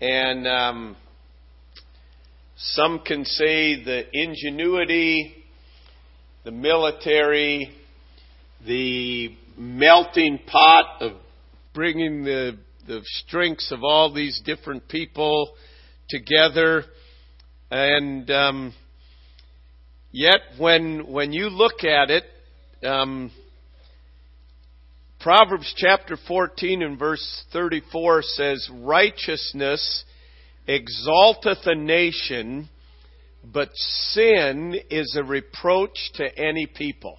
and um, some can say the ingenuity, the military, the melting pot of bringing the, the strengths of all these different people together. And um, yet, when when you look at it, um, Proverbs chapter 14 and verse 34 says, Righteousness exalteth a nation, but sin is a reproach to any people.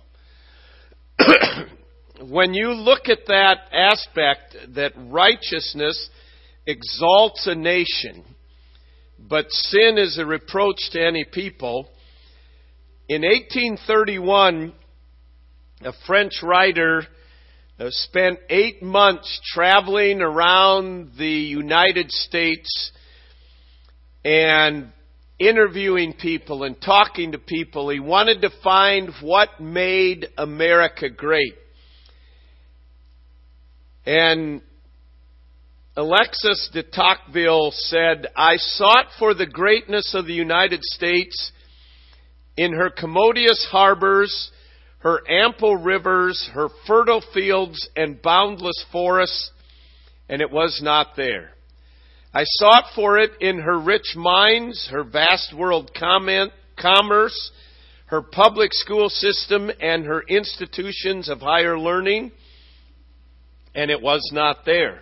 when you look at that aspect, that righteousness exalts a nation, but sin is a reproach to any people, in 1831, a French writer uh, spent eight months traveling around the United States and interviewing people and talking to people. He wanted to find what made America great. And Alexis de Tocqueville said, I sought for the greatness of the United States in her commodious harbors, her ample rivers, her fertile fields, and boundless forests, and it was not there. I sought for it in her rich mines, her vast world comment, commerce, her public school system, and her institutions of higher learning, and it was not there.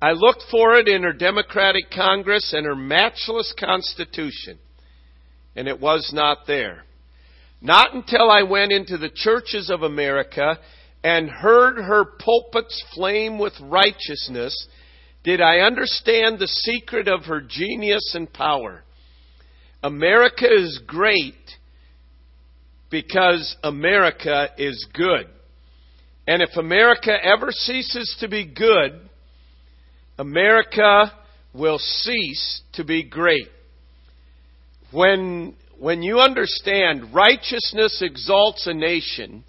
I looked for it in her Democratic Congress and her matchless Constitution, and it was not there. Not until I went into the churches of America and heard her pulpits flame with righteousness did I understand the secret of her genius and power. America is great because America is good. And if America ever ceases to be good, America will cease to be great. When, when you understand righteousness exalts a nation,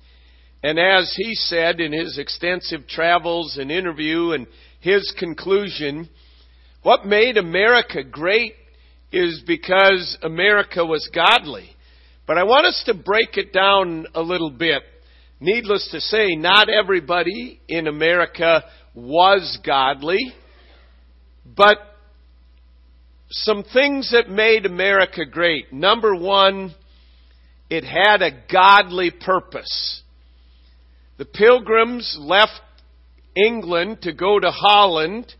and as he said in his extensive travels and interview and his conclusion. What made America great is because America was godly. But I want us to break it down a little bit. Needless to say, not everybody in America was godly, but some things that made America great. Number one, it had a godly purpose. The pilgrims left England to go to Holland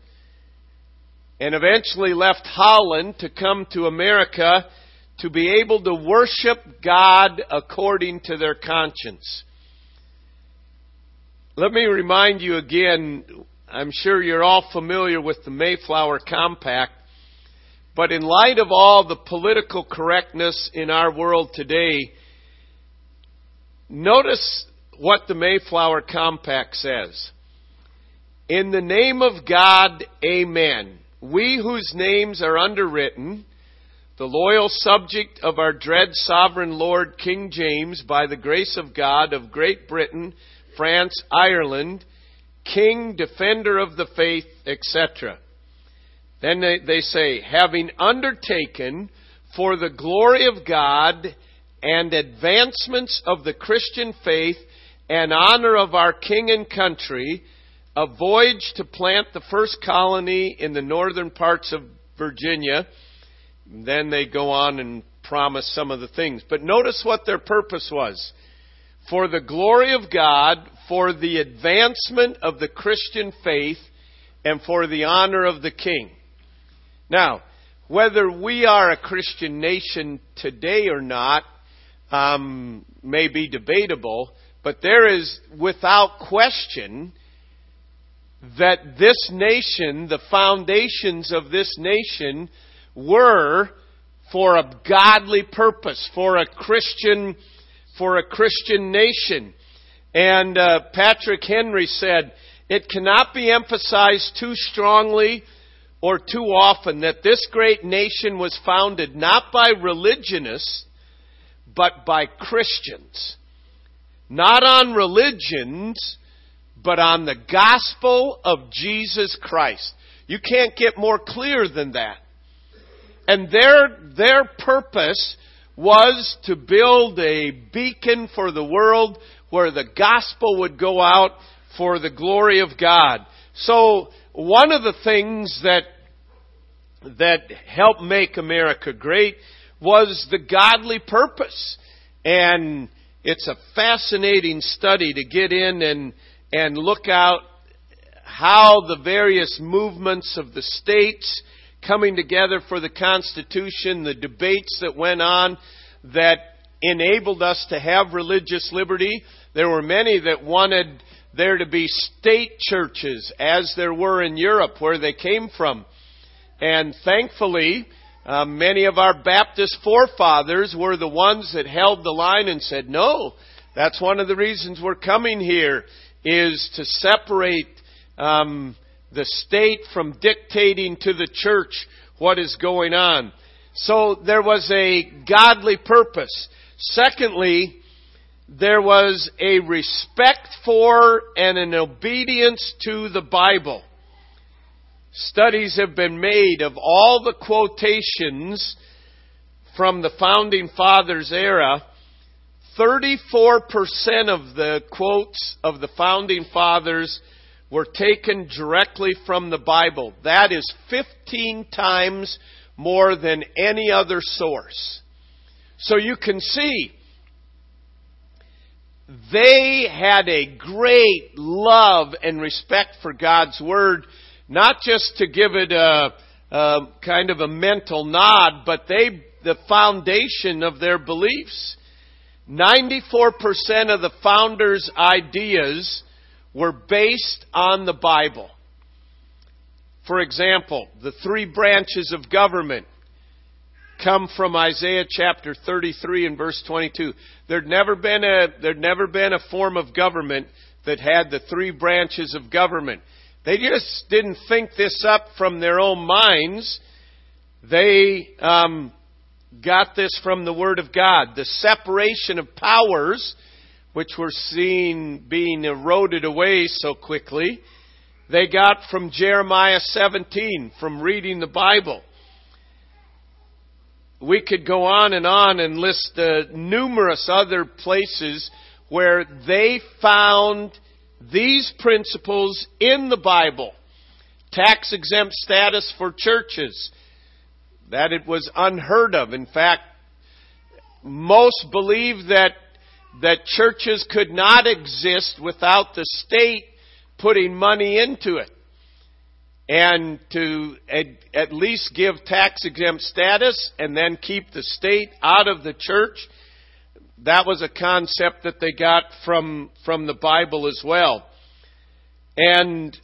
and eventually left Holland to come to America to be able to worship God according to their conscience. Let me remind you again, I'm sure you're all familiar with the Mayflower Compact, but in light of all the political correctness in our world today, notice what the Mayflower Compact says. In the name of God, amen. We whose names are underwritten, the loyal subject of our dread sovereign Lord King James, by the grace of God of Great Britain, France, Ireland, King, defender of the faith, etc. Then they, they say, having undertaken for the glory of God and advancements of the Christian faith and honor of our King and country, a voyage to plant the first colony in the northern parts of Virginia. Then they go on and promise some of the things. But notice what their purpose was. For the glory of God, for the advancement of the Christian faith, and for the honor of the King. Now, whether we are a Christian nation today or not um, may be debatable, but there is without question that this nation, the foundations of this nation, were for a godly purpose, for a Christian, for a Christian nation. And uh, Patrick Henry said, it cannot be emphasized too strongly or too often that this great nation was founded not by religionists, but by Christians. Not on religions, but on the gospel of Jesus Christ. You can't get more clear than that. And their, their purpose was to build a beacon for the world where the gospel would go out for the glory of God. So one of the things that that helped make America great was the godly purpose. And it's a fascinating study to get in and and look out how the various movements of the states coming together for the Constitution, the debates that went on that enabled us to have religious liberty. There were many that wanted there to be state churches as there were in Europe where they came from. And thankfully, uh, many of our Baptist forefathers were the ones that held the line and said, no, that's one of the reasons we're coming here is to separate um, the state from dictating to the church what is going on. So there was a godly purpose. Secondly, there was a respect for and an obedience to the Bible. Studies have been made of all the quotations from the founding fathers era. 34% of the quotes of the founding fathers were taken directly from the Bible. That is 15 times more than any other source. So you can see they had a great love and respect for God's Word, not just to give it a, a kind of a mental nod, but they, the foundation of their beliefs. 94% of the founders' ideas were based on the Bible. For example, the three branches of government come from Isaiah chapter 33 and verse 22. There'd never been a, there'd never been a form of government that had the three branches of government. They just didn't think this up from their own minds. They um, got this from the Word of God. The separation of powers, which we're seeing being eroded away so quickly, they got from Jeremiah 17, from reading the Bible. We could go on and on and list uh, numerous other places where they found these principles in the Bible. Tax exempt status for churches. That it was unheard of. In fact, most believe that, that churches could not exist without the state putting money into it and to at, at least give tax exempt status and then keep the state out of the church. That was a concept that they got from, from the Bible as well. And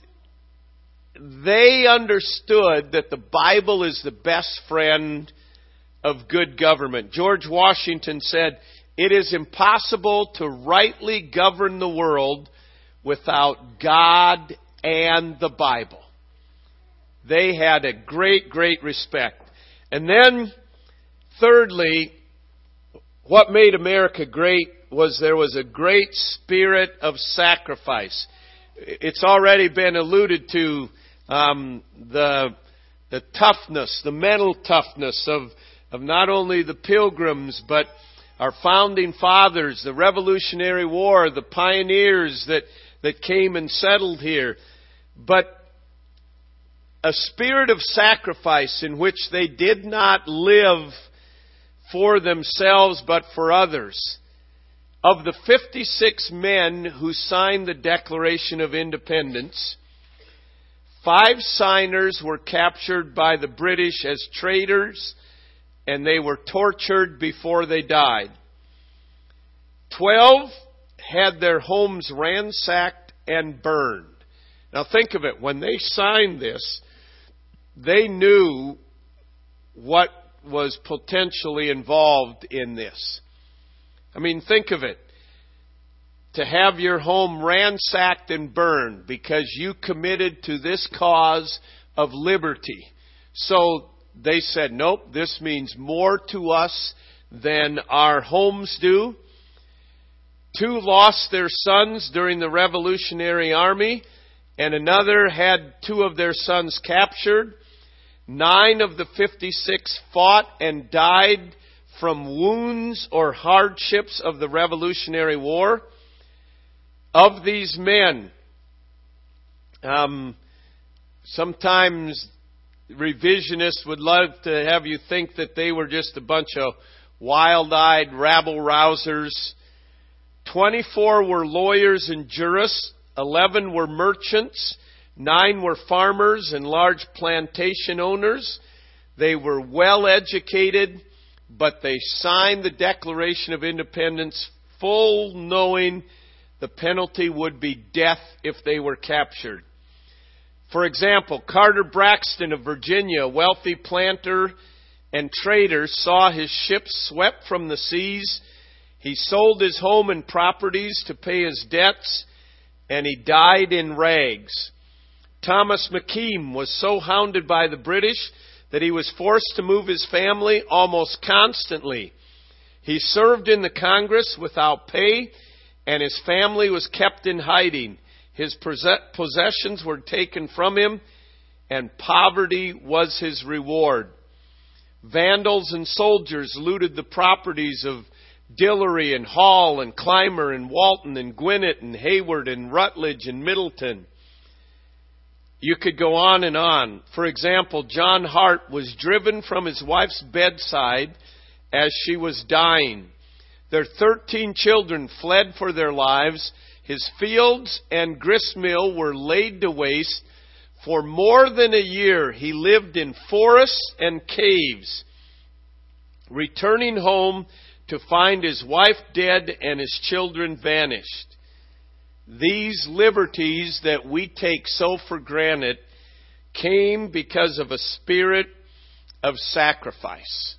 they understood that the Bible is the best friend of good government. George Washington said, It is impossible to rightly govern the world without God and the Bible. They had a great, great respect. And then, thirdly, what made America great was there was a great spirit of sacrifice. It's already been alluded to um, the the toughness, the mental toughness of of not only the pilgrims but our founding fathers, the Revolutionary War, the pioneers that that came and settled here. But a spirit of sacrifice in which they did not live for themselves but for others. Of the 56 men who signed the Declaration of Independence, five signers were captured by the British as traitors and they were tortured before they died. Twelve had their homes ransacked and burned. Now think of it. When they signed this, they knew what was potentially involved in this. I mean, think of it. To have your home ransacked and burned because you committed to this cause of liberty. So they said, nope, this means more to us than our homes do. Two lost their sons during the Revolutionary Army and another had two of their sons captured. Nine of the 56 fought and died from wounds or hardships of the Revolutionary War. Of these men, um, sometimes revisionists would love to have you think that they were just a bunch of wild-eyed rabble rousers. 24 were lawyers and jurists, 11 were merchants, 9 were farmers and large plantation owners. They were well educated, but they signed the Declaration of Independence full knowing the penalty would be death if they were captured. For example, Carter Braxton of Virginia, a wealthy planter and trader, saw his ships swept from the seas. He sold his home and properties to pay his debts, and he died in rags. Thomas McKean was so hounded by the British that he was forced to move his family almost constantly. He served in the Congress without pay, and his family was kept in hiding. His possessions were taken from him, and poverty was his reward. Vandals and soldiers looted the properties of Dillery and Hall and Clymer and Walton and Gwinnett and Heyward and Rutledge and Middleton. You could go on and on. For example, John Hart was driven from his wife's bedside as she was dying. Their 13 children fled for their lives his fields and gristmill were laid to waste. For more than a year he lived in forests and caves, returning home to find his wife dead and his children vanished. These liberties that we take so for granted came because of a spirit of sacrifice.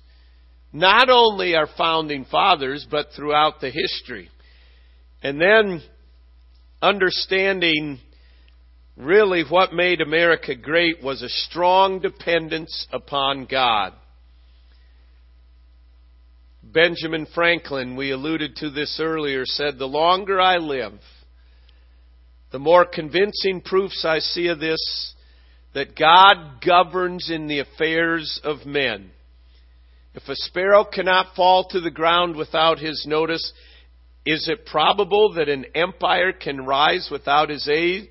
Not only our founding fathers, but throughout the history. And then understanding really what made America great was a strong dependence upon God. Benjamin Franklin, we alluded to this earlier, said, The longer I live, the more convincing proofs I see of this that God governs in the affairs of men. If a sparrow cannot fall to the ground without his notice, is it probable that an empire can rise without his aid?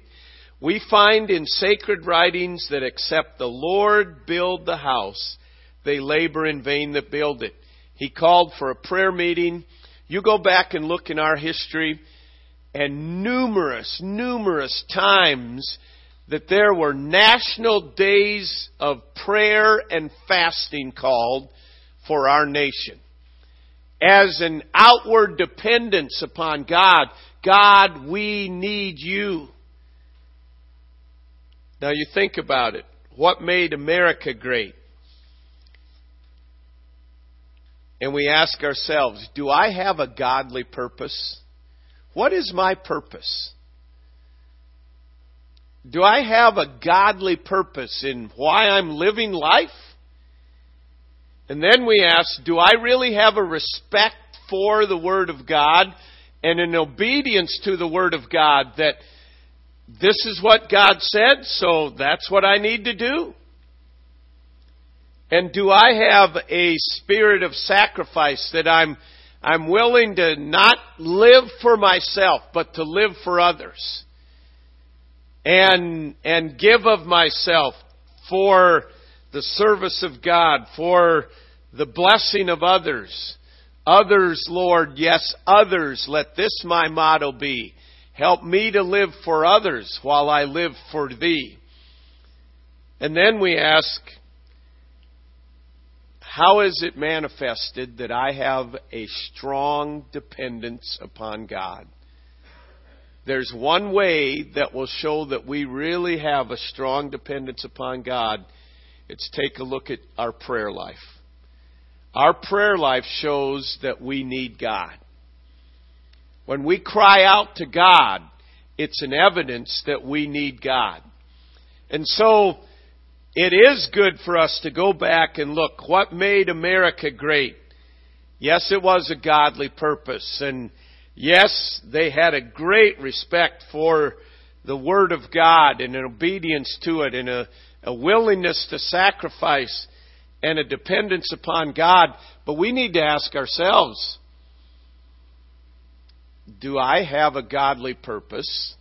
We find in sacred writings that except the Lord build the house, they labor in vain that build it. He called for a prayer meeting. You go back and look in our history, and numerous, numerous times that there were national days of prayer and fasting called for our nation as an outward dependence upon God. God, we need you. Now you think about it. What made America great? And we ask ourselves, do I have a godly purpose? What is my purpose? Do I have a godly purpose in why I'm living life? And then we ask, do I really have a respect for the Word of God and an obedience to the Word of God that this is what God said, so that's what I need to do? And do I have a spirit of sacrifice that I'm, I'm willing to not live for myself, but to live for others? And, and give of myself for the service of God, for the blessing of others. Others, Lord, yes, others, let this my motto be. Help me to live for others while I live for Thee. And then we ask, how is it manifested that I have a strong dependence upon God? There's one way that will show that we really have a strong dependence upon God it's take a look at our prayer life. Our prayer life shows that we need God. When we cry out to God, it's an evidence that we need God. And so, it is good for us to go back and look what made America great. Yes, it was a godly purpose. And yes, they had a great respect for the Word of God and an obedience to it and a, a willingness to sacrifice and a dependence upon God. But we need to ask ourselves, do I have a godly purpose?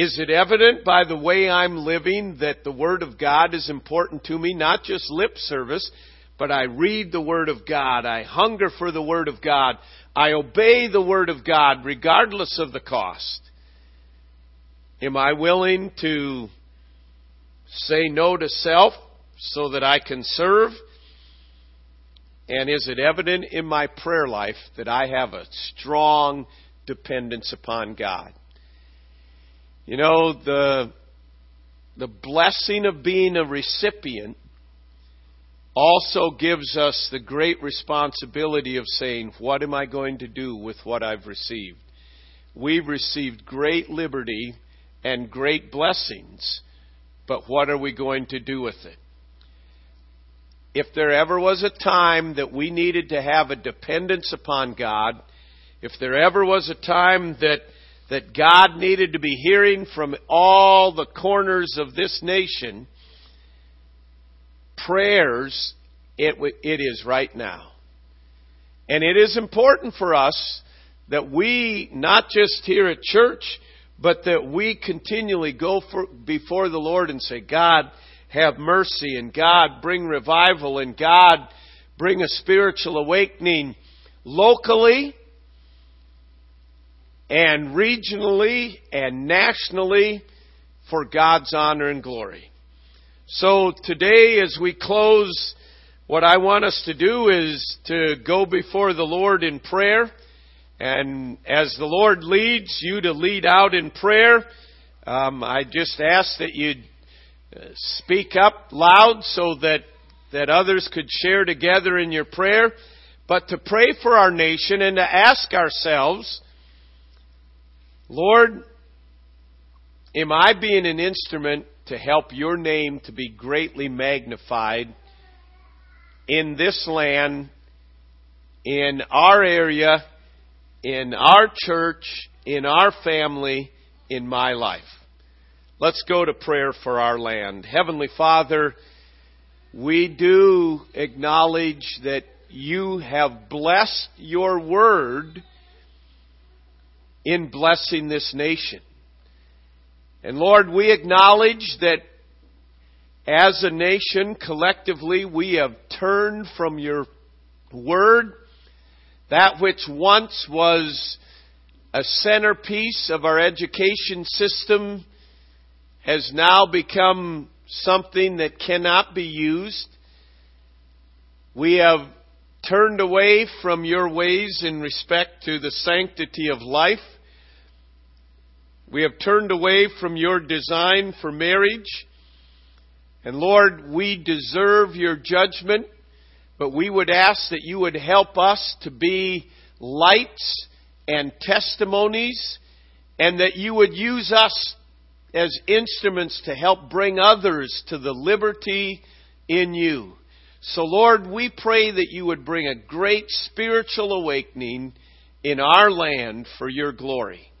Is it evident by the way I'm living that the Word of God is important to me? Not just lip service, but I read the Word of God. I hunger for the Word of God. I obey the Word of God regardless of the cost. Am I willing to say no to self so that I can serve? And is it evident in my prayer life that I have a strong dependence upon God? You know, the, the blessing of being a recipient also gives us the great responsibility of saying, What am I going to do with what I've received? We've received great liberty and great blessings, but what are we going to do with it? If there ever was a time that we needed to have a dependence upon God, if there ever was a time that that God needed to be hearing from all the corners of this nation, prayers, it, it is right now. And it is important for us that we, not just here at church, but that we continually go for, before the Lord and say, God, have mercy, and God, bring revival, and God, bring a spiritual awakening locally and regionally and nationally for God's honor and glory. So today, as we close, what I want us to do is to go before the Lord in prayer. And as the Lord leads you to lead out in prayer, um, I just ask that you uh, speak up loud so that that others could share together in your prayer, but to pray for our nation and to ask ourselves, Lord, am I being an instrument to help your name to be greatly magnified in this land, in our area, in our church, in our family, in my life. Let's go to prayer for our land. Heavenly Father, we do acknowledge that you have blessed your word in blessing this nation. And Lord, we acknowledge that as a nation, collectively, we have turned from your word that which once was a centerpiece of our education system has now become something that cannot be used. We have turned away from your ways in respect to the sanctity of life. We have turned away from your design for marriage. And Lord, we deserve your judgment but we would ask that you would help us to be lights and testimonies, and that you would use us as instruments to help bring others to the liberty in you. So, Lord, we pray that you would bring a great spiritual awakening in our land for your glory.